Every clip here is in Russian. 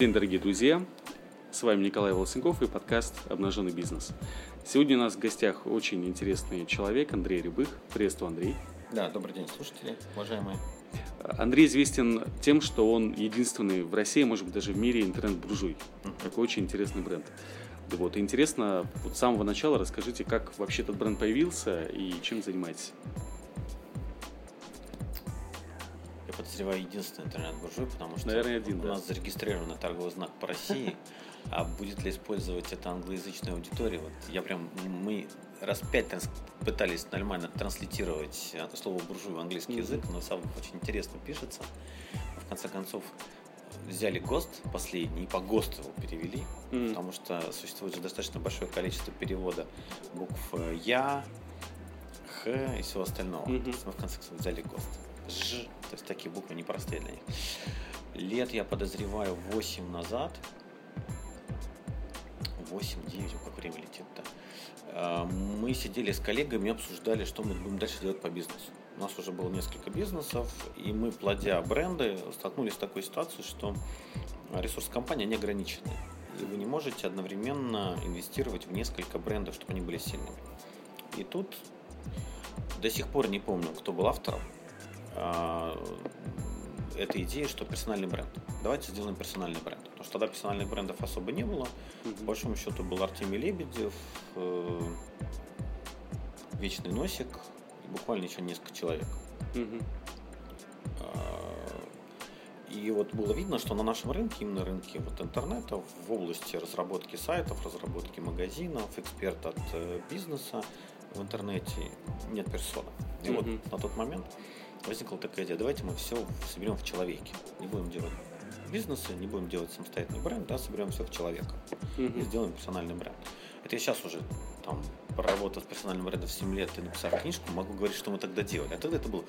день, дорогие друзья! С вами Николай Волосенков и подкаст «Обнаженный бизнес». Сегодня у нас в гостях очень интересный человек Андрей Рябых. Приветствую, Андрей. Да, добрый день, слушатели, уважаемые. Андрей известен тем, что он единственный в России, может быть, даже в мире интернет-буржуй. Такой очень интересный бренд. Вот, интересно, вот с самого начала расскажите, как вообще этот бренд появился и чем занимаетесь? Подозреваю, единственный интернет-буржуй, потому что Наверное, один, у да. нас зарегистрирован торговый знак по России, а будет ли использовать это англоязычная аудитория? Вот я прям, мы раз пять пытались нормально транслитировать это слово буржуй в английский язык, но сам очень интересно пишется. В конце концов, взяли ГОСТ последний и по ГОСТу его перевели, Мгм. потому что существует же достаточно большое количество перевода букв Я, Х и всего остального. Мгм. То есть мы в конце концов взяли ГОСТ. Ж, то есть такие буквы непростые для них. Лет, я подозреваю, 8 назад, 8-9, как время летит-то, а, мы сидели с коллегами и обсуждали, что мы будем дальше делать по бизнесу. У нас уже было несколько бизнесов, и мы, плодя бренды, столкнулись с такой ситуацией, что ресурс компании не ограничены. И вы не можете одновременно инвестировать в несколько брендов, чтобы они были сильными. И тут до сих пор не помню, кто был автором а, этой идеи, что персональный бренд. Давайте сделаем персональный бренд. Потому что тогда персональных брендов особо не было. По Мгм. большому счету был Артемий Лебедев, э, Вечный Носик и буквально еще несколько человек. А, И вот было видно, что на нашем рынке, именно рынке вот интернета, в области разработки сайтов, разработки магазинов, эксперт от э, бизнеса в интернете нет персоны. И Мгм. вот на тот момент возникла такая идея, давайте мы все соберем в человеке. Не будем делать бизнесы, не будем делать самостоятельный бренд, да, соберем все в человека и Мгм. сделаем персональный бренд. Это я сейчас уже там проработав с персональным брендом 7 лет и написав книжку, могу говорить, что мы тогда делали. А тогда это было,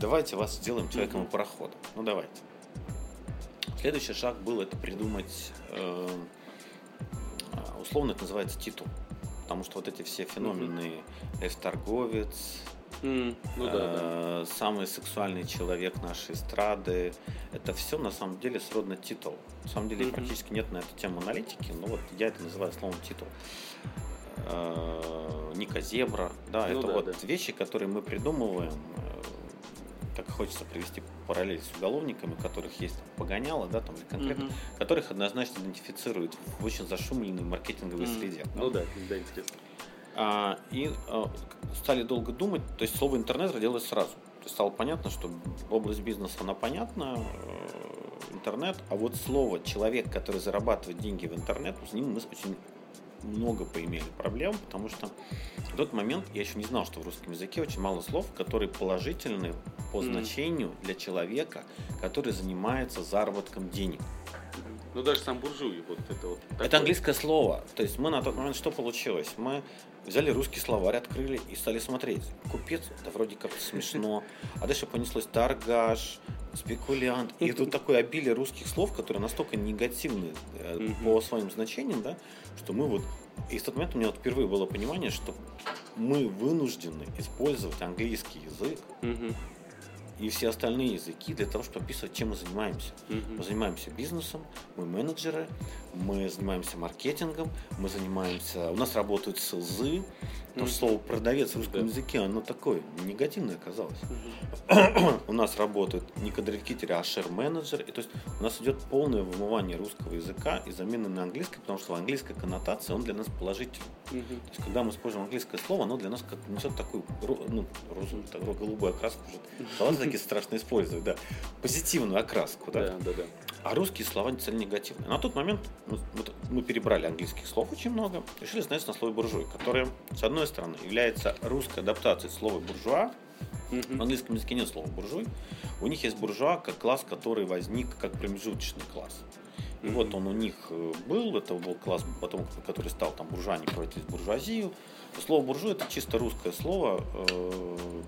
давайте вас сделаем человеком и пароходом. Ну давайте. Следующий шаг был это придумать, э, а, условно это называется титул. Потому что вот эти все феномены, F-торговец, М, Ну да, да. э, самый сексуальный человек нашей эстрады. Это все на самом деле сродно титул. На самом деле Мгм. практически нет на эту тему аналитики, но вот я это называю словом титул. Э, Ника Зебра, да, Ну это да, вот да. вещи, которые мы придумываем. э, Так хочется привести параллель с уголовниками, которых есть там, погоняло, да, там или конкретно, Мгм. которых однозначно идентифицируют в очень зашумленной маркетинговой М, среде. Ну да, да, интересно. А, и а, стали долго думать, то есть слово интернет родилось сразу. То есть стало понятно, что область бизнеса, она понятна, э, интернет, а вот слово человек, который зарабатывает деньги в интернет, с ним мы очень много поимели проблем, потому что в тот момент я еще не знал, что в русском языке очень мало слов, которые положительны по значению для человека, который занимается заработком денег. Ну даже сам буржуй, вот это вот. такое. Это английское слово. То есть мы на тот момент что получилось? Мы взяли русский словарь, открыли и стали смотреть. Купец, да вроде как смешно. А дальше понеслось торгаш, спекулянт. И тут такое обилие русских слов, которые настолько негативны э, по своим значениям, да, что мы вот... И в тот момент у меня вот впервые было понимание, что мы вынуждены использовать английский язык. И все остальные языки для того, чтобы описывать, чем мы занимаемся. Мгм. Мы занимаемся бизнесом, мы менеджеры, мы занимаемся маркетингом, мы занимаемся... У нас работают СЛЗы, потому что слово продавец в русском языке, оно такое негативное оказалось. Мгм. У нас работают не кадрикитеры, а шер-менеджеры. И то есть у нас идет полное вымывание русского языка и замена на английский, потому что английская коннотация, он для нас положительный. Мгм. То есть, когда мы используем английское слово, оно для нас как несет такую ну, розовую, так, ро- голубую окраску. Слова такие страшно использовать, да. Позитивную окраску, да. Да, да, да. А русские слова цель негативные. На тот момент мы, мы- мы перебрали английских слов очень много, решили остановиться на слове буржуй, которое, с одной стороны, является русской адаптацией слова буржуа. В Мгм. английском языке нет слова буржуй. У них есть буржуа как класс, который возник как промежуточный класс. И Мгм. вот он у них э, был, это был класс, потом, который стал там буржуа, они превратились в буржуазию. Слово буржуй это чисто русское слово э,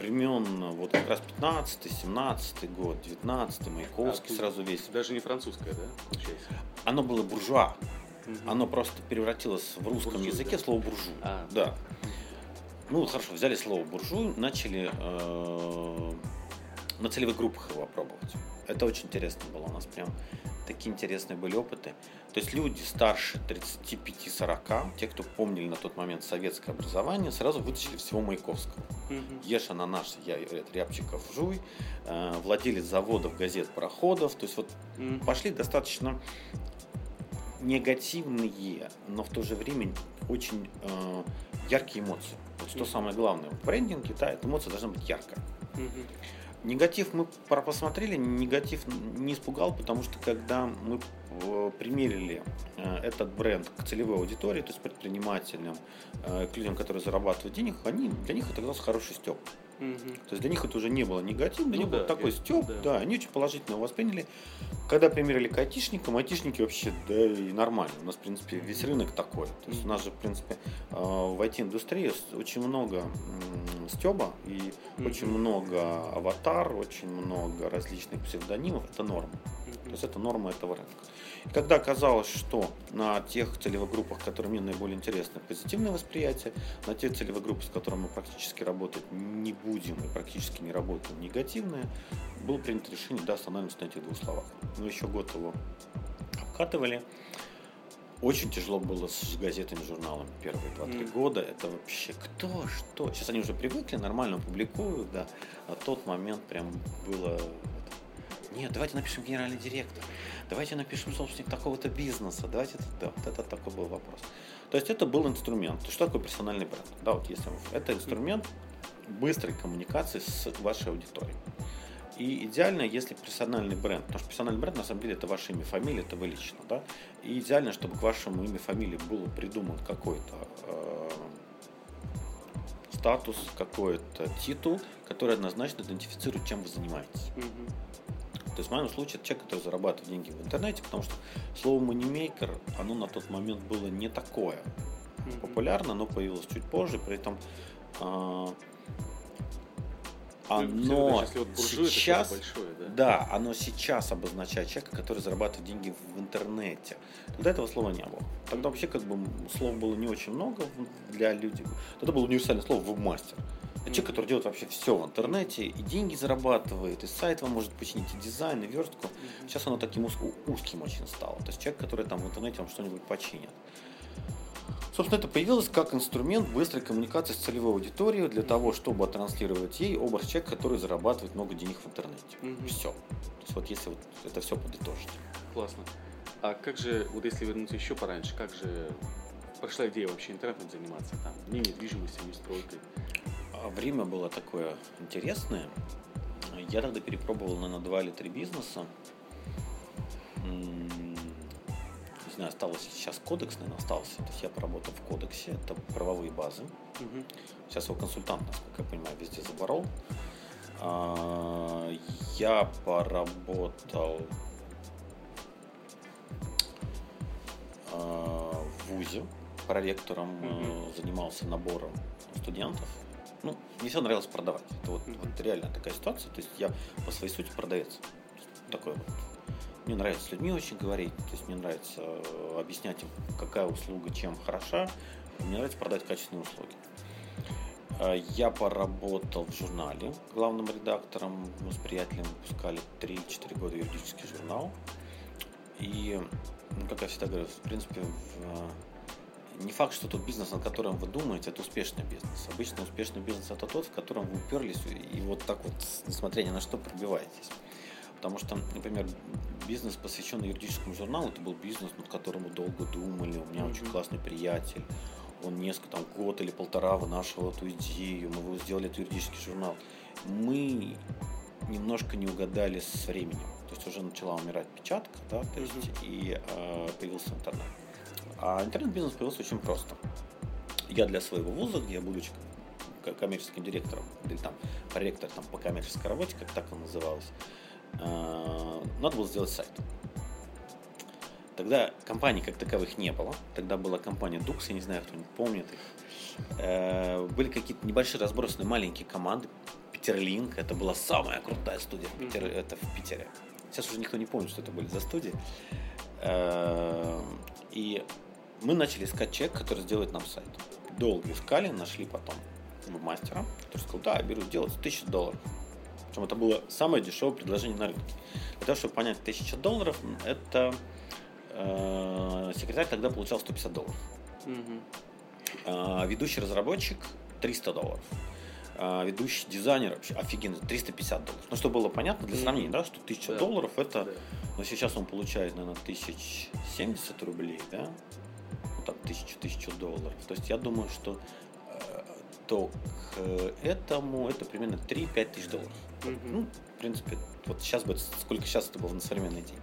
времен вот как раз 15-17 год, 19 Маяковский А, сразу весь. Даже не французская, да, получается? Оно было буржуа. Оно просто превратилось в русском Буржуй, языке да. в слово буржуй. А. Да. Ну, хорошо, взяли слово буржуй, начали э, на целевых группах его опробовать. Это очень интересно было. У нас прям такие интересные были опыты. То есть люди старше 35-40, те, кто помнили на тот момент советское образование, сразу вытащили всего Маяковского. Мгм. Еша наш, я Рябчиков, Жуй, э, владелец заводов, газет, пароходов. То есть вот Мгм. пошли достаточно негативные, но в то же время очень э, яркие эмоции. Вот что самое главное в брендинге, да, эта эмоция должна быть яркая. Мгм. Негатив мы посмотрели, негатив не испугал, потому что когда мы примерили э, этот бренд к целевой аудитории, то есть предпринимателям, э, к людям, которые зарабатывают денег, они, для них это оказался хороший степ. Мгм. То есть для них это уже не было негативно, для Ну них да, был такой степ, да. да. они очень положительно его восприняли. Когда примерили к айтишникам, айтишники вообще, да и нормально. У нас, в принципе, весь рынок такой. То есть у нас же, в принципе, э, в IT-индустрии очень много стеба и Мгм. очень много аватар, очень много различных псевдонимов. Это норма. То есть это норма этого рынка. И когда оказалось, что на тех целевых группах, которые мне наиболее интересны, позитивное восприятие, на тех целевых группах, с которыми мы практически работать не будем и практически не работаем, негативное, было принято решение, да, остановимся на этих двух словах. Мы еще год его обкатывали. Очень тяжело было с газетами, журналами первые 2-3 Мгм. года. Это вообще кто, что. Сейчас они уже привыкли, нормально публикуют, да. А тот момент прям было... Нет, давайте напишем генеральный директор. Давайте напишем собственник такого-то бизнеса. Давайте это, да, вот это такой был вопрос. То есть это был инструмент. Что такое персональный бренд? Да, вот если это инструмент быстрой коммуникации с вашей аудиторией. И идеально, если персональный бренд, потому что персональный бренд на самом деле это ваше имя, фамилия, это вы лично, да. И идеально, чтобы к вашему имя, фамилии был придуман какой-то э, статус, какой-то титул, который однозначно идентифицирует, чем вы занимаетесь. Мгм. То есть в моем случае это человек, который зарабатывает деньги в интернете, потому что слово манимейкер, оно на тот момент было не такое популярно, оно появилось чуть позже, при этом Ну, оно если вот сейчас, большое, да? да, оно сейчас обозначает человека, который зарабатывает деньги в интернете. Тогда этого слова не было. Тогда вообще как бы слов было не очень много для людей. Тогда было универсальное слово веб-мастер. Это человек, который делает вообще все в интернете, и деньги зарабатывает, и сайт вам может починить, и дизайн, и верстку. Сейчас оно таким уз- узким очень стало. То есть человек, который там в интернете вам что-нибудь починит. Собственно, это появилось как инструмент быстрой коммуникации с целевой аудиторией для того, чтобы транслировать ей образ человека, который зарабатывает много денег в интернете. Мгм. Все. То есть вот если вот это все подытожить. Классно. А как же, вот если вернуться еще пораньше, как же прошла идея вообще интернетом заниматься? Там, не недвижимостью, не стройкой. А время было такое интересное. Я тогда перепробовал, наверное, два или три бизнеса. Не знаю, осталось сейчас кодекс, наверное, остался. То есть я поработал в кодексе, это правовые базы. Мгм. Сейчас его консультант, насколько я понимаю, везде заборол. А, Я поработал а, в ВУЗе проректором, Мгм. занимался набором студентов. Ну, мне все нравилось продавать. Это вот, Мгм. вот реально такая ситуация. То есть я по своей сути продавец. Такой вот. Мне нравится с людьми очень говорить, то есть мне нравится э, объяснять им, какая услуга чем хороша. Мне нравится продать качественные услуги. Э, Я поработал в журнале главным редактором. Мы с приятелем выпускали 3-4 года юридический журнал. И, ну, как я всегда говорю, в принципе, в- не факт, что тот бизнес, над которым вы думаете, это успешный бизнес. Обычно успешный бизнес это тот, в котором вы уперлись и вот так вот, несмотря ни на что, пробиваетесь. Потому что, например, бизнес, посвященный юридическому журналу, это был бизнес, над которым мы долго думали. У меня очень классный приятель. Он несколько, там, год или полтора вынашивал эту идею. Мы сделали этот юридический журнал. Мы немножко не угадали с временем. То есть уже начала умирать печатка, да, то есть и э, появился интернет. А интернет-бизнес появился очень просто. Я для своего вуза, где я будучи коммерческим директором, или там проректор там, по коммерческой работе, как так он называлось, э, надо было сделать сайт. Тогда компаний как таковых не было. Тогда была компания Dux, я не знаю, кто-нибудь помнит их. Э, Были какие-то небольшие разбросанные маленькие команды. Питерлинк, это была самая крутая студия в Питере, Мгм. это в Питере. Сейчас уже никто не помнит, что это были за студии. Э, И мы начали искать человека, который сделает нам сайт. Долго искали, нашли потом мастера, который сказал, да, я беру делать 1000 долларов. Причем это было самое дешевое предложение на рынке. Для того, чтобы понять 1000 долларов, это э, секретарь тогда получал 150 долларов. А ведущий разработчик 300 долларов. А ведущий дизайнер вообще офигенно 350 долларов. Ну, чтобы было понятно для сравнения, да, что 1000 Да. долларов это, Да. ну, сейчас он получает, наверное, 1070 рублей, да, там, 1000, 1000 долларов. То есть я думаю, что э, то к этому это примерно 3-5 тысяч долларов. Мгм. Ну, в принципе, вот сейчас бы, сколько сейчас это было на современный день.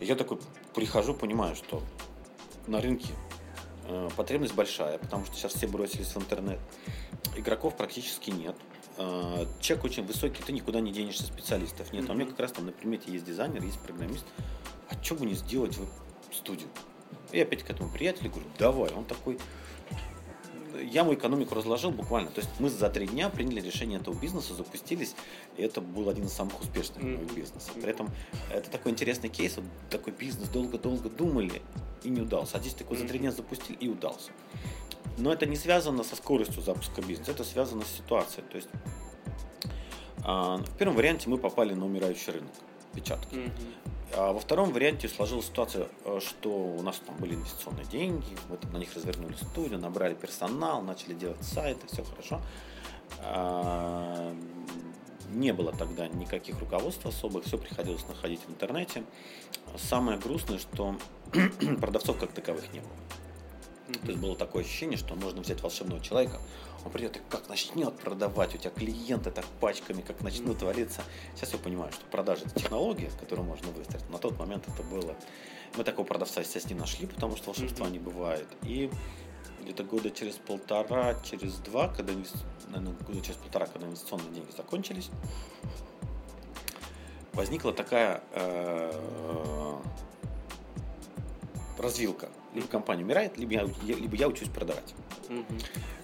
И я такой прихожу, понимаю, что на рынке э, потребность большая, потому что сейчас все бросились в интернет. Игроков практически нет. Э, чек очень высокий, ты никуда не денешься, специалистов нет. А у меня как раз там на примете есть дизайнер, есть программист. А что бы не сделать в студию? И опять к этому приятелю говорю, давай. Он такой, я ему экономику разложил буквально. То есть мы за три дня приняли решение этого бизнеса, запустились, и это был один из самых успешных Мгм. моих бизнесов. При этом это такой интересный кейс, вот такой бизнес долго-долго думали и не удался. А здесь такой за три дня запустили и удался. Но это не связано со скоростью запуска бизнеса, это связано с ситуацией. То есть а, в первом варианте мы попали на умирающий рынок печатки. Мгм. А во втором варианте сложилась ситуация, э, что у нас там были инвестиционные деньги, мы там на них развернули студию, набрали персонал, начали делать сайты, все хорошо. А, Не было тогда никаких руководств особых, все приходилось находить в интернете. Самое грустное, что продавцов как таковых не было. То есть было такое ощущение, что можно взять волшебного человека, он придет и как начнет продавать, у тебя клиенты так пачками, как начнут валиться. Сейчас я понимаю, что продажа это технология, которую можно выстроить. На тот момент это было. Мы такого продавца, естественно, не нашли, потому что волшебства Мгм. не бывает. И где-то года через полтора, через два, когда наверное, года через полтора, когда инвестиционные деньги закончились, возникла такая э, развилка. Либо компания умирает, либо я, либо я учусь продавать. Мгм.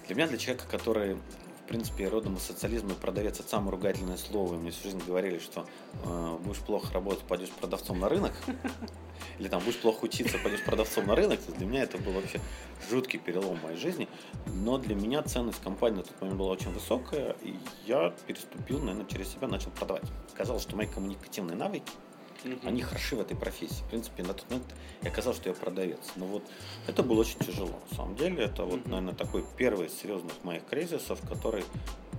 Для меня, для человека, который, в принципе, родом из социализма, и продавец это самое ругательное слово. И мне всю жизнь говорили, что э, будешь плохо работать, пойдешь продавцом на рынок. Или там будешь плохо учиться, пойдешь продавцом на рынок. Для меня это был вообще жуткий перелом в моей жизни. Но для меня ценность компании на тот момент была очень высокая. И я переступил, наверное, через себя, начал продавать. Оказалось, что мои коммуникативные навыки, Мгм. они хороши в этой профессии. В принципе, на тот момент я оказалось, что я продавец. Но вот это было очень тяжело. На самом деле, это вот, Мгм. наверное, такой первый из серьезных моих кризисов, который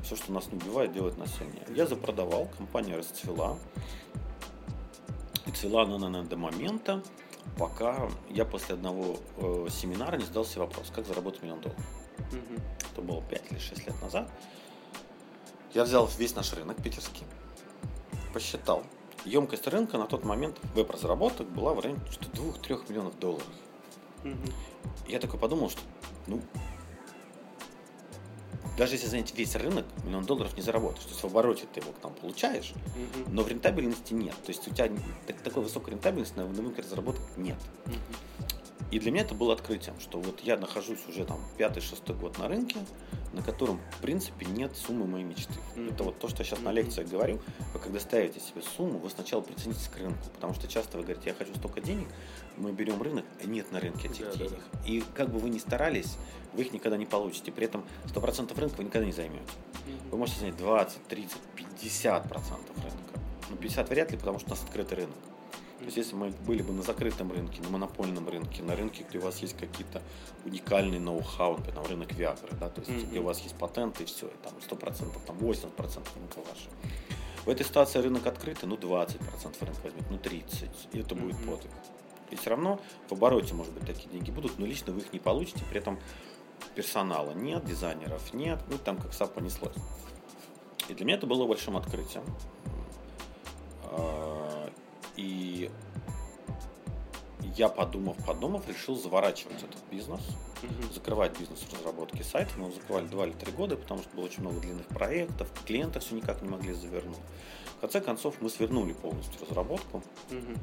все, что нас не убивает, делает нас сильнее. Я запродавал, компания расцвела. И цвела она, наверное, до момента, пока я после одного э, семинара не задал себе вопрос, как заработать миллион долларов. Мгм. Это было 5 или 6 лет назад. Я взял весь наш рынок питерский, посчитал. Емкость рынка на тот момент веб-разработок была в районе 2-3 миллионов долларов. И я такой подумал, что ну, даже если занять весь рынок, миллион долларов не заработаешь. То есть в обороте ты его там получаешь, Мгм. но в рентабельности нет. То есть у тебя так- такой высокой рентабельности на рынке разработок нет. Мгм. И для меня это было открытием, что вот я нахожусь уже там пятый-шестой год на рынке, на котором, в принципе, нет суммы моей мечты. Мгм. Это вот то, что я сейчас на Мгм. лекциях говорю. Вы когда ставите себе сумму, вы сначала приценитесь к рынку, потому что часто вы говорите, я хочу столько денег, мы берем рынок, а нет на рынке этих Да, да, денег. И как бы вы ни старались, вы их никогда не получите. При этом 100% рынка вы никогда не займете. Вы Мгм. можете занять 20, 30, 50% рынка. Ну, 50 вряд ли, потому что у нас открытый рынок. То есть, если мы были бы на закрытом рынке, на монопольном рынке, на рынке, где у вас есть какие-то уникальные ноу-хау, например, там, рынок Виагры, да, то есть, Мгм. где у вас есть патенты и все, и там 100%, там 80% рынка ваше. В этой ситуации рынок открытый, ну 20% рынка возьмет, ну 30%, и это будет Мгм. подвиг. И все равно в обороте, может быть, такие деньги будут, но лично вы их не получите, при этом персонала нет, дизайнеров нет, ну там как сап понеслось. И для меня это было большим открытием. И я, подумав, подумав, решил заворачивать этот бизнес, Мгм. закрывать бизнес в разработке сайта. Мы его закрывали 2 или 3 года, потому что было очень много длинных проектов, клиенты все никак не могли завернуть. В конце концов, мы свернули полностью разработку Мгм.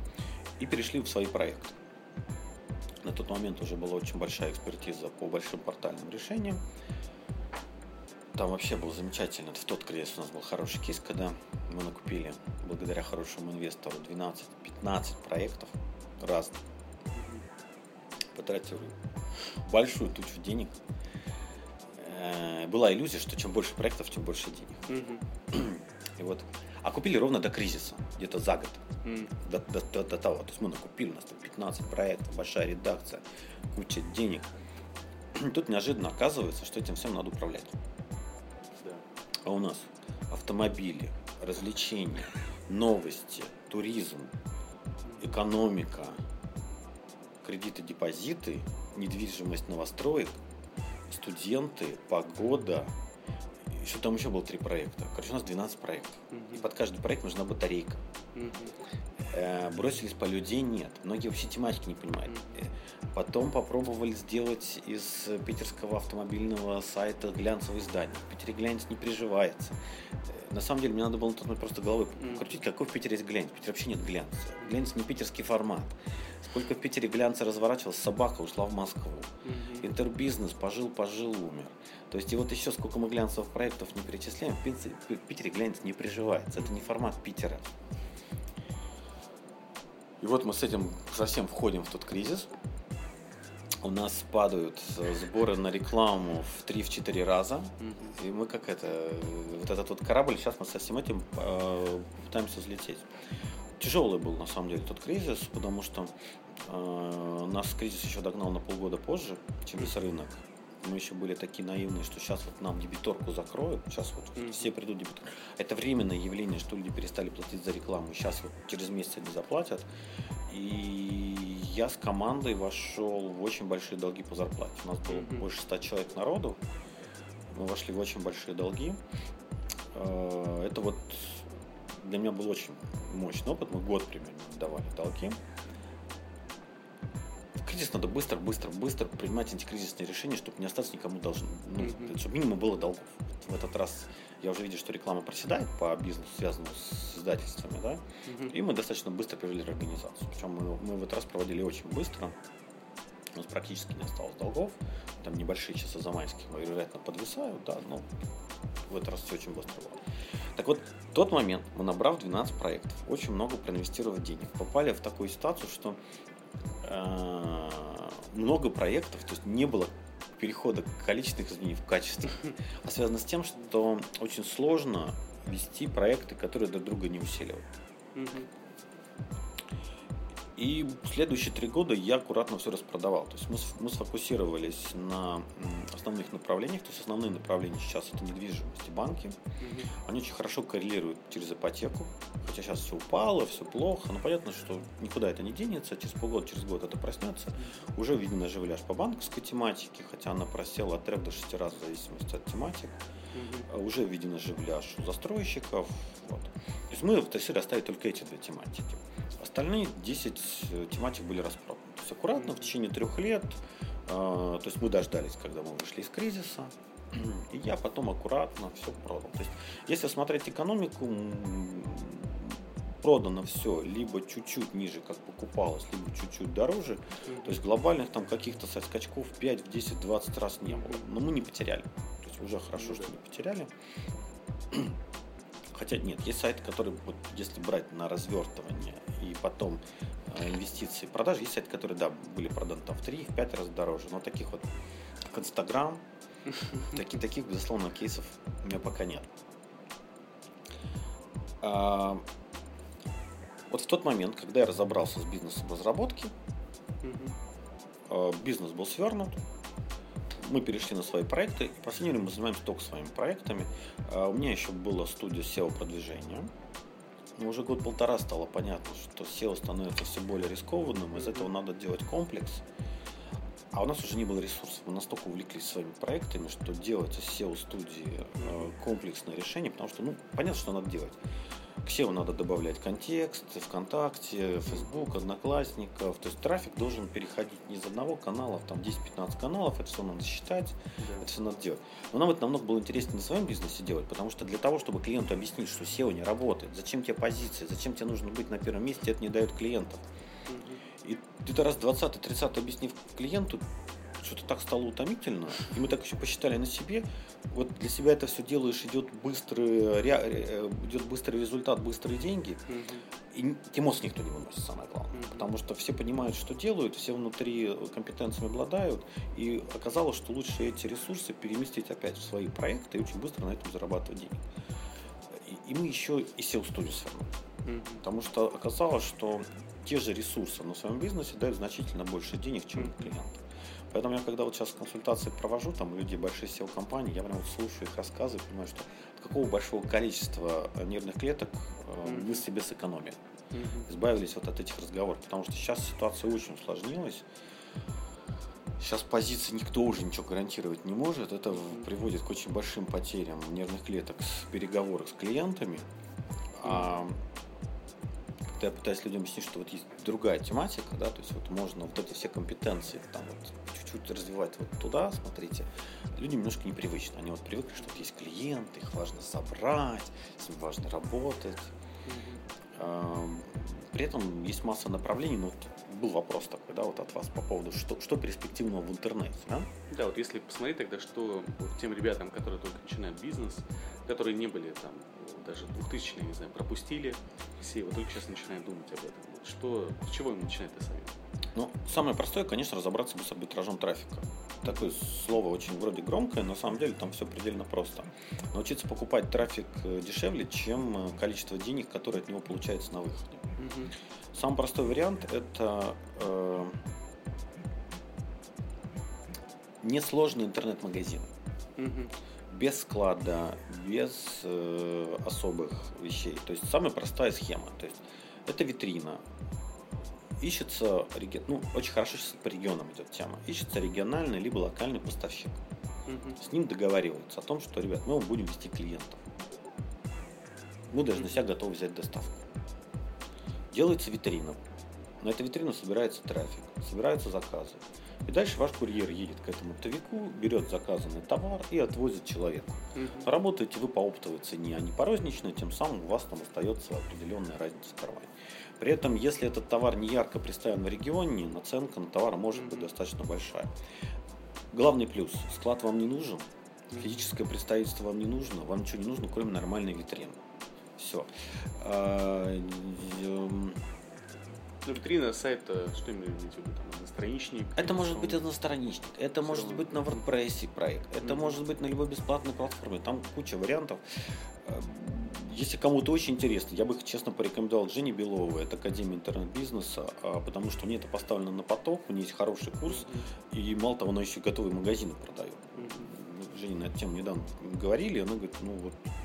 и перешли в свои проекты. На тот момент уже была очень большая экспертиза по большим портальным решениям. Там вообще был замечательно. В тот кризис у нас был хороший кейс, когда мы накупили, благодаря хорошему инвестору, 12-15 проектов разных. Потратили большую тучу денег. Э, Была иллюзия, что чем больше проектов, тем больше денег. И вот, А купили ровно до кризиса, где-то за год. Mm. До, до, до, до того. То есть мы накупили, у нас там 15 проектов, большая редакция, куча денег. Тут неожиданно оказывается, что этим всем надо управлять. А у нас автомобили, развлечения, новости, туризм, экономика, кредиты, депозиты, недвижимость новостроек, студенты, погода, еще там еще было три проекта. Короче, у нас 12 проектов. Mm-hmm. И под каждый проект нужна батарейка. Mm-hmm. Э, бросились по людей нет. Многие вообще тематики не понимают. Mm-hmm. Потом попробовали сделать из питерского автомобильного сайта глянцевое издание. В Питере глянец не приживается. Э, на самом деле, мне надо было тут просто головой крутить, какой в Питере есть глянец. В Питере вообще нет глянца. Глянец не питерский формат. Сколько в Питере глянца разворачивалось, собака ушла в Москву. Mm-hmm. Интербизнес пожил, пожил, умер. То есть и вот еще сколько мы глянцевых проектов не перечисляем, в, принципе, в Питере глянец не приживается. Это не формат Питера. И вот мы с этим совсем входим в тот кризис. У нас падают сборы на рекламу в 3-4 раза. Mm-hmm. И мы как это, вот этот вот корабль, сейчас мы со всем этим э, пытаемся взлететь. Тяжелый был на самом деле тот кризис, потому что э, нас кризис еще догнал на полгода позже, чем весь рынок мы еще были такие наивные, что сейчас вот нам дебиторку закроют, сейчас вот mm-hmm. все придут дебиторку. Это временное явление, что люди перестали платить за рекламу, сейчас вот через месяц они заплатят. И я с командой вошел в очень большие долги по зарплате. У нас было mm-hmm. больше 100 человек народу, мы вошли в очень большие долги. Э, это вот для меня был очень мощный опыт, мы год примерно давали долги кризис надо быстро, быстро, быстро принимать антикризисные решения, чтобы не остаться никому должен, ну, mm-hmm. чтобы минимум было долгов. В этот раз я уже видел, что реклама проседает по бизнесу, связанному с издательствами, да, mm-hmm. и мы достаточно быстро провели организацию. Причем мы, мы в этот раз проводили очень быстро. У нас практически не осталось долгов. Там небольшие сейчас замайских, вероятно, подвисают, да, но в этот раз все очень быстро было. Так вот, в тот момент мы, набрав 12 проектов, очень много проинвестировав денег, попали в такую ситуацию, что много проектов, то есть не было перехода количественных изменений в качество, а связано с тем, что очень сложно вести проекты, которые друг друга не усиливают. И следующие три года я аккуратно все распродавал. То есть мы, мы сфокусировались на основных направлениях. То есть основные направления сейчас это недвижимость и банки. Угу. Они очень хорошо коррелируют через ипотеку. Хотя сейчас все упало, все плохо. Но понятно, что никуда это не денется. Через полгода, через год это проснется. Уже виден оживляж по банковской тематике, хотя она просела от 3 до 6 раз в зависимости от тематик. Угу. Уже виден оживляж у застройщиков. Вот. То есть мы решили оставить только эти две тематики. Остальные 10 э, тематик были распроданы. То есть аккуратно в течение трех лет, э, то есть мы дождались, когда мы вышли из кризиса, и я потом аккуратно все продал. То есть, если смотреть экономику, продано все либо чуть-чуть ниже, как покупалось, либо чуть-чуть дороже. То есть глобальных там каких-то скачков 5, 10, 20 раз не было. Но мы не потеряли. Уже хорошо, что не потеряли. Хотя нет, есть сайты, которые, вот, если брать на развертывание и потом э, инвестиции, продажи, есть сайты, которые, да, были проданы там в 3, в 5 раз дороже, но таких вот, как Инстаграм, таких, таких, безусловно, кейсов у меня пока нет. А, вот в тот момент, когда я разобрался с бизнесом разработки, э, бизнес был свернут, мы перешли на свои проекты. И в последнее время мы занимаемся только своими проектами. А, у меня еще была студия SEO-продвижения. Уже год-полтора стало понятно, что SEO становится все более рискованным. Из этого надо делать комплекс. А у нас уже не было ресурсов. Мы настолько увлеклись своими проектами, что делать из SEO-студии э, комплексное решение, потому что, ну, понятно, что надо делать. К SEO надо добавлять контекст, ВКонтакте, Facebook, Одноклассников. То есть трафик должен переходить не из одного канала, там 10-15 каналов, это все надо считать, да. это все надо делать. Но нам это намного было интереснее на своем бизнесе делать, потому что для того, чтобы клиенту объяснить, что SEO не работает, зачем тебе позиции, зачем тебе нужно быть на первом месте, это не дает клиентам. И ты раз 20-30 объяснив клиенту, что-то так стало утомительно, и мы так еще посчитали на себе, вот для себя это все делаешь, идет быстрый, э, идет быстрый результат, быстрые деньги, и мозг никто не выносит, самое главное, потому что все понимают, что делают, все внутри компетенциями обладают, и оказалось, что лучше эти ресурсы переместить опять в свои проекты и очень быстро на этом зарабатывать деньги. И, и мы еще и SEO-студию свернули. Mm-hmm. Потому что оказалось, что те же ресурсы на своем бизнесе дают значительно больше денег, чем mm-hmm. Поэтому я когда вот сейчас консультации провожу, там у людей большие SEO-компании, я прям вот слушаю их рассказы и понимаю, что от какого большого количества нервных клеток mm-hmm. мы себе сэкономили. Mm-hmm. Избавились вот от этих разговоров. Потому что сейчас ситуация очень усложнилась. Сейчас позиции никто уже ничего гарантировать не может. Это приводит к очень большим потерям нервных клеток с переговорах с клиентами. А когда я пытаюсь людям объяснить, что вот есть другая тематика, да, то есть вот можно вот эти все компетенции там вот чуть-чуть развивать вот туда, смотрите, люди немножко непривычны. Они вот привыкли, что вот есть клиенты, их важно собрать, с ним важно работать. Mm-hmm. При этом есть масса направлений, но вот был вопрос такой, да, вот от вас по поводу, что, что перспективного в интернете, да? Да, вот если посмотреть тогда, что вот тем ребятам, которые только начинают бизнес, которые не были там даже 2000 не знаю, пропустили все, вот только сейчас начинают думать об этом. Что, с чего им начинать это совет? Ну, самое простое, конечно, разобраться с арбитражом трафика. Такое слово очень вроде громкое, на самом деле там все предельно просто. Научиться покупать трафик э, дешевле, чем э, количество денег, которое от него получается на выходе. Угу. Самый простой вариант это э, несложный интернет-магазин. Угу. Без склада, без э, особых вещей. То есть самая простая схема. То есть это витрина. Ищется, ну, очень хорошо сейчас по регионам идет тема. Ищется региональный либо локальный поставщик. Угу. С ним договариваются о том, что, ребят, мы будем вести клиентов. Мы даже на себя готовы взять доставку. Делается витрина. На эту витрину собирается трафик, собираются заказы. И дальше ваш курьер едет к этому оптовику, берет заказанный товар и отвозит человеку. Угу. Работаете вы по оптовой цене, а не по розничной, тем самым у вас там остается определенная разница в кармане. При этом, если этот товар не ярко представлен в регионе, наценка на товар может быть достаточно большая. Главный плюс – склад вам не нужен, физическое представительство вам не нужно, вам ничего не нужно, кроме нормальной витрины. Все. А, ну, витрина сайта, что именно имеете в виду? Там, одностраничник? Это может быть одностраничник, это может равно. быть на WordPress проект, это mm-hmm. может быть на любой бесплатной платформе, там куча вариантов. А, если кому-то очень интересно, я бы честно, порекомендовал Жене Беловой, это Академия интернет-бизнеса, а, потому что у нее это поставлено на поток, у нее есть хороший курс, и мало того, она еще готовые магазины продает. Женя на эту тему недавно говорили, она говорит, ну вот Э,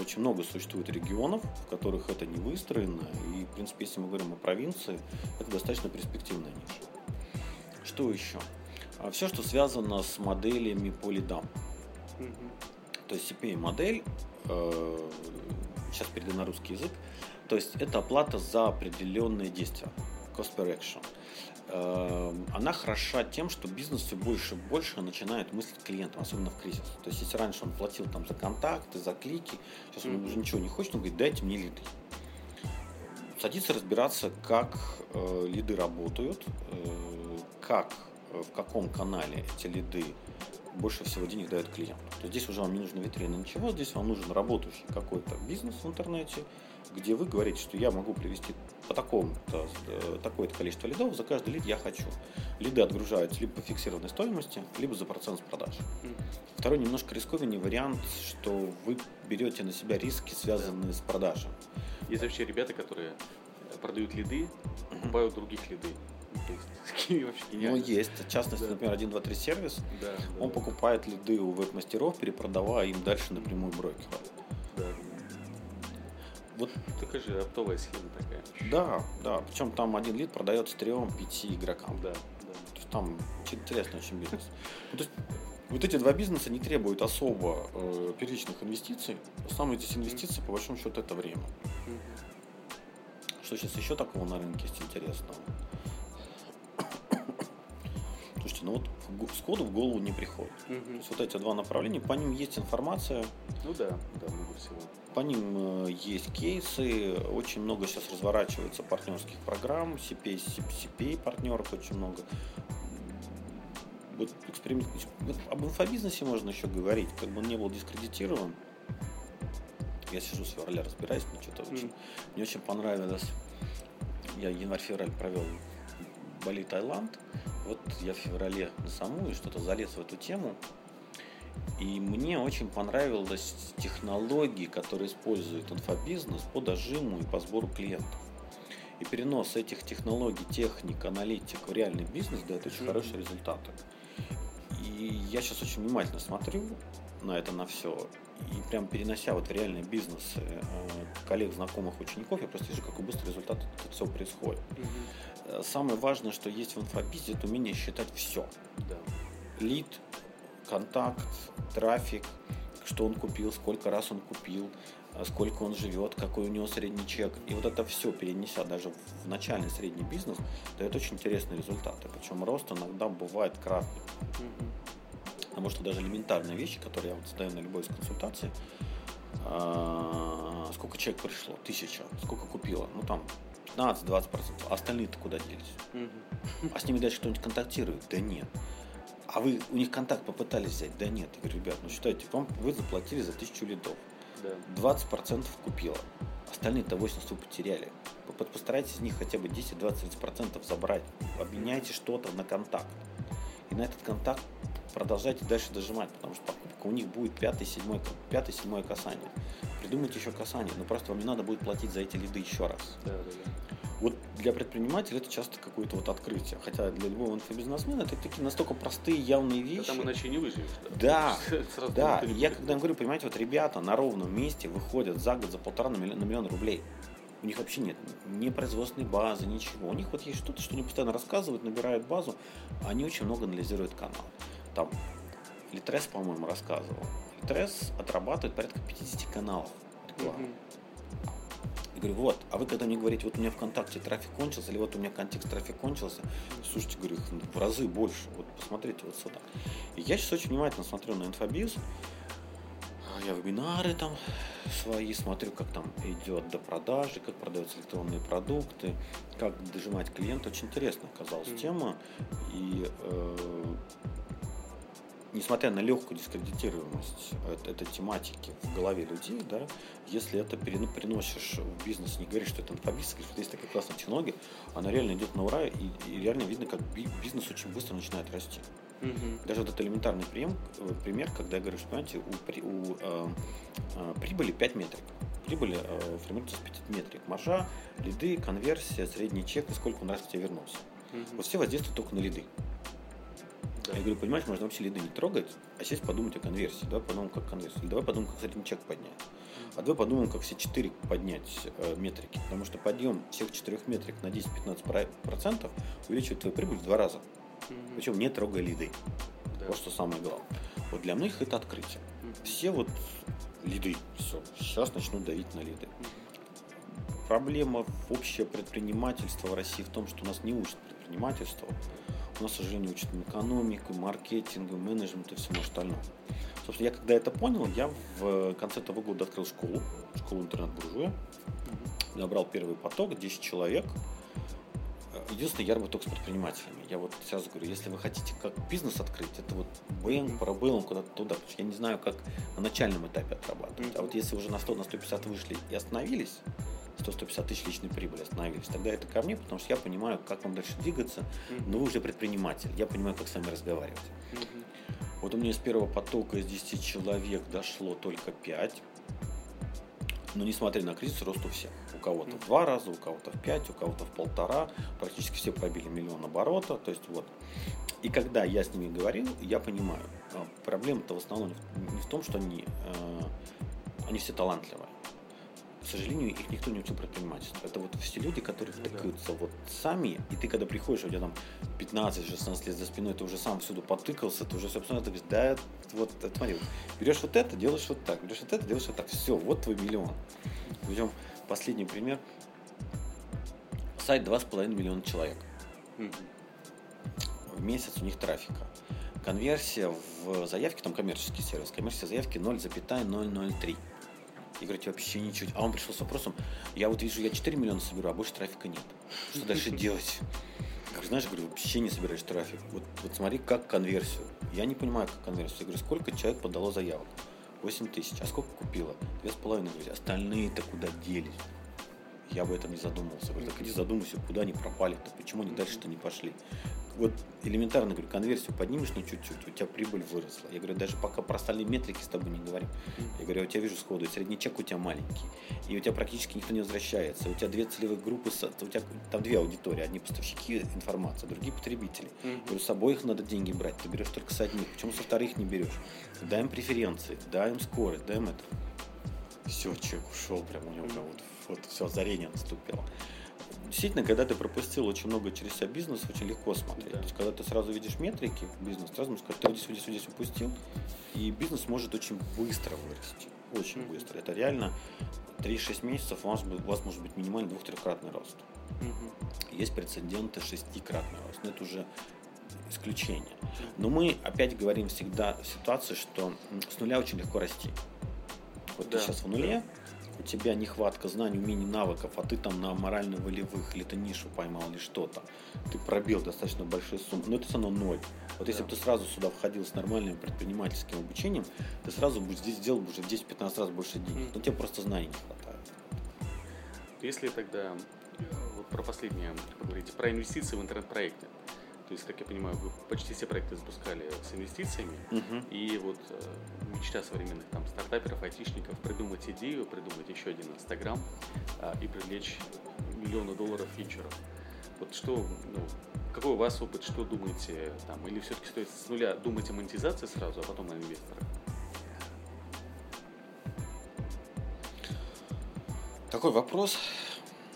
очень много существует регионов, в которых это не выстроено. И, в принципе, если мы говорим о провинции, это достаточно перспективная ниша. Что еще? А Все, что связано с моделями по лидам. То есть CPA-модель, э, сейчас перейду на русский язык, то есть это оплата за определенные действия, cost per action. Эм, она хороша тем, что бизнес все больше и больше начинает мыслить клиентом, особенно в кризис. То есть, если раньше он платил там за контакты, за клики, сейчас он уже ничего не хочет, он говорит, дайте мне лиды. Садиться разбираться, как э, лиды работают, э, как, э, в каком канале эти лиды больше всего денег дают клиенту. То есть здесь уже вам не нужна витрина, ничего, здесь вам нужен работающий какой-то бизнес в интернете, где вы говорите, что я могу привести по такому-то, э, такое-то количество лидов, за каждый лид я хочу. Лиды отгружаются либо по фиксированной стоимости, либо за процент с продаж. Второй немножко рискованнее вариант, что вы берете на себя риски, связанные с продажей. Есть вообще ребята, которые продают лиды, покупают других лиды. Ну, есть. В частности, да. например, 1, 2, 3 сервис. Да, он да. покупает лиды у веб-мастеров, перепродавая им дальше напрямую брокеру. Да. Вот такая же оптовая схема такая. Да, да. Причем там один лид продается трем-пяти игрокам. Да, да. То есть там интересный очень бизнес. Ну, то есть вот эти два бизнеса не требуют особо э, первичных инвестиций. Самые здесь инвестиции, по большому счету, это время. Что сейчас еще такого на рынке есть интересного? Слушайте, ну вот сходу в голову не приходит. Угу. То есть вот эти два направления, по ним есть информация. Ну да, да, много всего. По ним э, есть кейсы, очень много сейчас разворачивается партнерских программ, CPA, CPA партнеров очень много. Вот эксперимент... Об инфобизнесе можно еще говорить, как бы он не был дискредитирован. Я сижу с февраля, разбираюсь, мне что-то mm. очень, мне очень понравилось. Я январь-февраль провел Бали, Таиланд. Вот я в феврале на саму и что-то залез в эту тему. И мне очень понравилась технологии, которые использует инфобизнес по дожиму и по сбору клиентов. И перенос этих технологий, техник, аналитик в реальный бизнес дает очень хорошие результаты. И я сейчас очень внимательно смотрю на это, на все. И прям перенося вот в реальный бизнес э, коллег, знакомых, учеников, я просто вижу, какой быстрый результат это все происходит. Mm-hmm. Самое важное, что есть в инфобизе, это умение считать все. Да. Лид, контакт, трафик, что он купил, сколько раз он купил, а сколько он живет, какой у него средний чек. И вот это все перенеся даже в начальный средний бизнес, дает очень интересные результаты. Причем рост иногда бывает кратный. Потому что даже элементарные вещи, которые я вот задаю на любой из консультаций, а, сколько человек пришло, тысяча, сколько купила, ну там 15-20%, а остальные-то куда делись? А с ними дальше кто-нибудь контактирует? Да нет. А вы у них контакт попытались взять? Да нет. Я говорю, ребят, ну считайте, вам вы заплатили за тысячу лидов. Да. 20% купила. Остальные-то 80 вы потеряли. Постарайтесь из них хотя бы 10-20% забрать. Обменяйте что-то на контакт. И на этот контакт продолжайте дальше дожимать, потому что покупка у них будет пятое, седьмое, пятое, седьмое касание. Придумайте еще касание, но просто вам не надо будет платить за эти лиды еще раз. Да, да, да. Вот для предпринимателя это часто какое-то вот открытие. Хотя для любого инфобизнесмена это такие настолько простые, явные вещи. Там иначе не выживешь. Да, да. да. Я когда говорю, понимаете, вот ребята на ровном месте выходят за год, за полтора на миллион, на миллион рублей. У них вообще нет ни производственной базы, ничего. У них вот есть что-то, что они постоянно рассказывают, набирают базу. Они очень много анализируют канал. Там Литрес, по-моему, рассказывал. Литрес отрабатывает порядка 50 каналов рекламы. Я говорю, вот, а вы когда мне говорите, вот у меня ВКонтакте трафик кончился, или вот у меня контекст трафик кончился, слушайте, говорю, в разы больше, вот посмотрите вот сюда. И я сейчас очень внимательно смотрю на инфобиз, а, я вебинары там свои смотрю, как там идет до продажи, как продаются электронные продукты, как дожимать клиента. Очень интересно оказалась mm-hmm. тема. И э, несмотря на легкую дискредитируемость этой тематики в голове людей, да, если это переносишь в бизнес, не говоришь, что это говоришь, что есть такая классная технология, она реально идет на ура, и, и реально видно, как бизнес очень быстро начинает расти. Угу. Даже вот этот элементарный прием, э, пример, когда я говорю, что понимаете, у, у э, э, прибыли 5 метрик. Прибыль э, формируется с 5 метрик. Маржа, лиды, конверсия, средний чек и сколько он раз к тебе вернулся. Угу. Вот все воздействуют только на лиды. Да. Я говорю, понимаешь, можно вообще лиды не трогать, а сесть подумать о конверсии. Давай подумаем, как конверсия. Или давай подумаем, как средний чек поднять. А давай подумаем, как все четыре поднять э, метрики. Потому что подъем всех четырех метрик на 10-15% увеличивает твою прибыль в два раза. Угу. Причем не трогая лиды. Да. Вот что самое главное. Вот для многих это открытие. Угу. Все вот лиды, все, сейчас начнут давить на лиды. Проблема в общее предпринимательство в России в том, что у нас не учат предпринимательство нас, к сожалению, учат экономику, маркетингу, менеджменту и всему остальному. Собственно, я когда это понял, я в конце того года открыл школу, школу интернет-буржуя. Набрал первый поток, 10 человек. Единственное, я работаю только с предпринимателями. Я вот сразу говорю, если вы хотите как бизнес открыть, это вот бэнк, парабеллум, куда-то туда. Потому что я не знаю, как на начальном этапе отрабатывать. А вот если уже на 100, на 150 вышли и остановились, 100-150 тысяч личной прибыли остановились. Тогда это ко мне, потому что я понимаю, как вам дальше двигаться, но вы уже предприниматель, я понимаю, как с вами разговаривать. Вот у меня из первого потока из 10 человек дошло только 5. Но несмотря на кризис, рост у всех. У кого-то в два раза, у кого-то в пять, у кого-то в полтора. Практически все пробили миллион оборота. То есть вот. И когда я с ними говорил, я понимаю, а, проблема-то в основном не в том, что они, э, они все талантливые сожалению, их никто не учил предпринимательству. Это вот все люди, которые втыкаются вот сами, и ты когда приходишь, у тебя там 15-16 лет за спиной, ты уже сам всюду потыкался, ты уже, собственно, ты говоришь, да, вот, смотри, берешь вот это, делаешь вот так, берешь вот это, делаешь вот так, все, вот твой миллион. Возьмем последний пример. Сайт 2,5 миллиона человек. В месяц у них трафика. Конверсия в заявке, там коммерческий сервис, коммерческие заявки 0,003. И говорите, вообще ничего. А он пришел с вопросом, я вот вижу, я 4 миллиона соберу, а больше трафика нет. Что дальше делать? Как знаешь, говорю, вообще не собираешь трафик. Вот, вот смотри, как конверсию. Я не понимаю, как конверсию. Я говорю, сколько человек подало заявок? 8 тысяч. А сколько купила? Две с половиной. Остальные-то куда делись? Я об этом не задумывался. Говорю, так иди задумайся, куда они пропали-то, почему они дальше-то не пошли. Вот элементарно говорю, конверсию поднимешь на чуть-чуть, у тебя прибыль выросла. Я говорю, даже пока про остальные метрики с тобой не говорим. Я говорю, я у тебя вижу сходу, средний чек у тебя маленький, и у тебя практически никто не возвращается. У тебя две целевые группы, у тебя там две аудитории, одни поставщики информации, другие потребители. Я говорю, с обоих надо деньги брать, ты берешь только с одних, почему со вторых не берешь? Дай им преференции, дай им скорость, дай им это. Все, человек ушел, прям у него прям вот, вот все озарение наступило действительно, когда ты пропустил очень много через себя бизнес, очень легко смотреть. Да. То есть, когда ты сразу видишь метрики бизнес, сразу можешь сказать, ты вот здесь, вот здесь, вот здесь упустил, и бизнес может очень быстро вырасти. Очень mm-hmm. быстро. Это реально 3-6 месяцев у вас, у вас может быть минимально двух-трехкратный рост. Mm-hmm. Есть прецеденты шестикратный рост, но это уже исключение. Но мы опять говорим всегда в ситуации, что с нуля очень легко расти. Вот да. ты сейчас в нуле, у тебя нехватка знаний, умений, навыков, а ты там на морально-волевых или ты нишу поймал или что-то, ты пробил достаточно большую сумму, но это все равно ноль. Вот да. если бы ты сразу сюда входил с нормальным предпринимательским обучением, ты сразу бы здесь сделал бы уже 10-15 раз больше денег. Но тебе просто знаний не хватает. Если тогда вот про последнее поговорить, про инвестиции в интернет-проекты. То есть, как я понимаю, вы почти все проекты запускали с инвестициями. Uh-huh. И вот э, мечта современных там стартаперов, айтишников придумать идею, придумать еще один Инстаграм э, и привлечь миллионы долларов фичеров. Вот что, ну, какой у вас опыт, что думаете там? Или все-таки стоит с нуля думать о монетизации сразу, а потом на инвесторах? Такой вопрос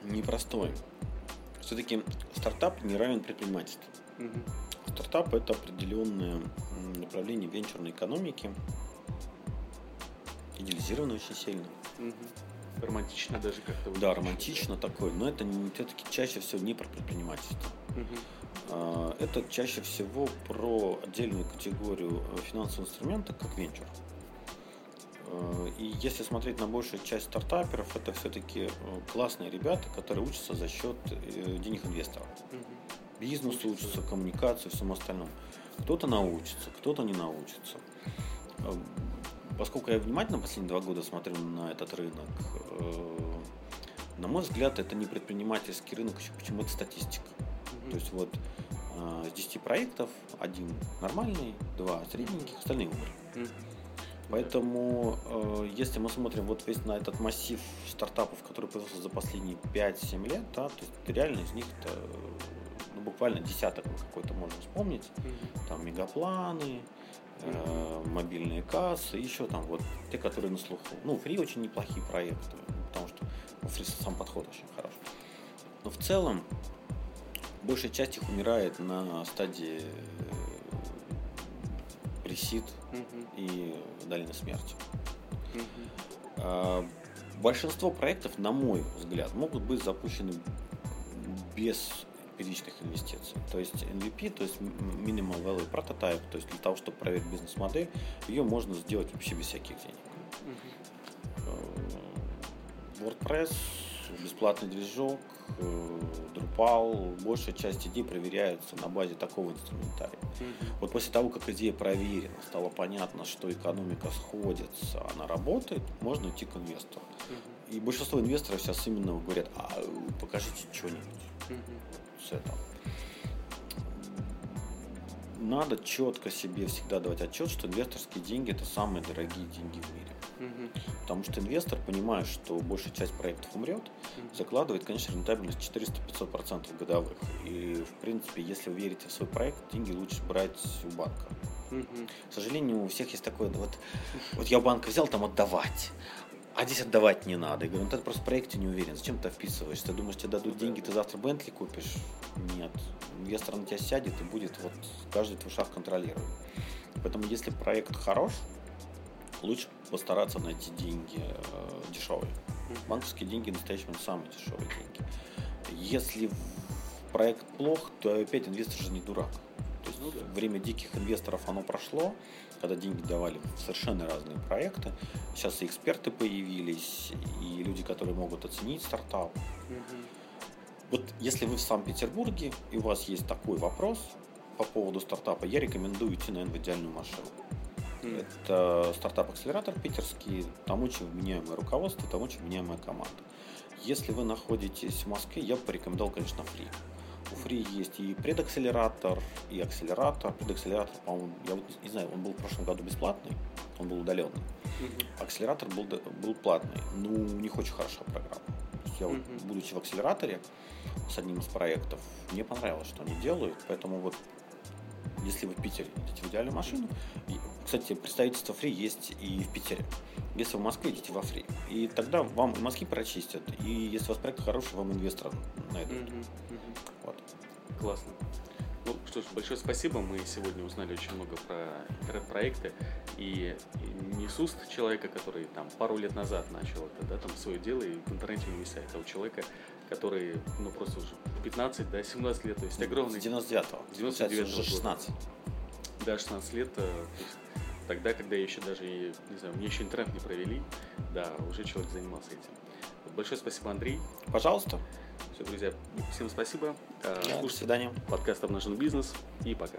непростой. Все-таки стартап не равен предпринимательству. Угу. Стартап это определенное направление венчурной экономики, идеализировано очень сильно. Угу. Романтично даже как-то. Да, романтично такое, но это все-таки чаще всего не про предпринимательство. Угу. Это чаще всего про отдельную категорию э, финансового инструмента, как венчур. А, и если смотреть на большую часть стартаперов, это все-таки э, классные ребята, которые учатся за счет э, денег инвесторов. Угу бизнесу учатся, коммуникации, всему остальному. Кто-то научится, кто-то не научится. Э, поскольку я внимательно последние два года смотрю на этот рынок, э, на мой взгляд, это не предпринимательский рынок, почему это статистика. То есть вот э, с 10 проектов один нормальный, два средненьких, остальные умерли. Поэтому, если мы смотрим вот весь на этот массив стартапов, который появился за последние 5-7 лет, да, то есть реально из них -то буквально десяток какой-то можно вспомнить. Mm-hmm. Там мегапланы, э, мобильные кассы, еще там вот те, которые на слуху. Ну, фри очень неплохие проекты, потому что у фри сам подход очень хороший. Но в целом большая часть их умирает на стадии э, пресид mm-hmm. и дальней смерти. Mm-hmm. Большинство проектов, на мой взгляд, могут быть запущены без первичных инвестиций. То есть MVP, то есть Minimal Value Prototype, то есть для того, чтобы проверить бизнес-модель, ее можно сделать вообще без всяких денег. Uh-huh. WordPress, бесплатный движок, э, Drupal, большая часть идей проверяются на базе такого инструментария. Вот после того, как идея проверена, стало понятно, что экономика сходится, она работает, можно идти к инвестору. И большинство инвесторов сейчас именно говорят, а покажите что-нибудь. С этого. Надо четко себе всегда давать отчет, что инвесторские деньги это самые дорогие деньги в мире. Угу. Потому что инвестор, понимая, что большая часть проектов умрет, угу. закладывает, конечно, рентабельность 400-500% годовых. И, в принципе, если вы верите в свой проект, деньги лучше брать у банка. Угу. К сожалению, у всех есть такое, вот, вот я у банка взял там отдавать а здесь отдавать не надо. Я говорю, ну ты просто в проекте не уверен, зачем ты вписываешься? Ты думаешь, тебе дадут деньги, ты завтра Бентли купишь? Нет. Инвестор на тебя сядет и будет вот каждый твой шаг контролировать. Поэтому если проект хорош, лучше постараться найти деньги э, дешевые. Банковские деньги настоящие самые дешевые деньги. Если проект плох, то опять инвестор же не дурак. То есть ну, да. время диких инвесторов оно прошло, когда деньги давали в совершенно разные проекты. Сейчас и эксперты появились, и люди, которые могут оценить стартап. Угу. Вот если вы в Санкт-Петербурге, и у вас есть такой вопрос по поводу стартапа, я рекомендую идти, наверное, в идеальную машину. Мм. Это стартап-акселератор питерский, там очень вменяемое руководство, там очень вменяемая команда. Если вы находитесь в Москве, я бы порекомендовал, конечно, ФРИИ. У ФРИИ есть и предакселератор, и акселератор. Предакселератор, по-моему, я вот не знаю, он был в прошлом году бесплатный, он был удаленный. Mm-hmm. Акселератор был, был платный. Ну, у них очень хорошая программа. Я вот, будучи в акселераторе с одним из проектов, мне понравилось, что они делают, поэтому вот если вы в Питере идете в идеальную машину, и, кстати, представительство Free есть и в Питере. Если вы в Москве, идите во Free. И тогда вам мозги прочистят, и если у вас проект хороший, вам инвестора найдут. Mm-hmm. Mm-hmm. Классно. Ну что ж, большое спасибо. Мы сегодня узнали очень много про интернет-проекты. И, не с уст человека, который там пару лет назад начал это, да, там свое дело и в интернете не висает, а у человека, который, ну, просто уже 15, да, 17 лет, то есть огромный... С 99-го. 99 уже 16. Года. Да, 16 лет, э, тогда, когда я еще даже, не знаю, мне еще интернет не провели, да, уже человек занимался этим. Большое спасибо, Андрей. Пожалуйста. Все, друзья, всем спасибо. Да, Слушайте до свидания. Подкаст «Обнаженный бизнес» и пока.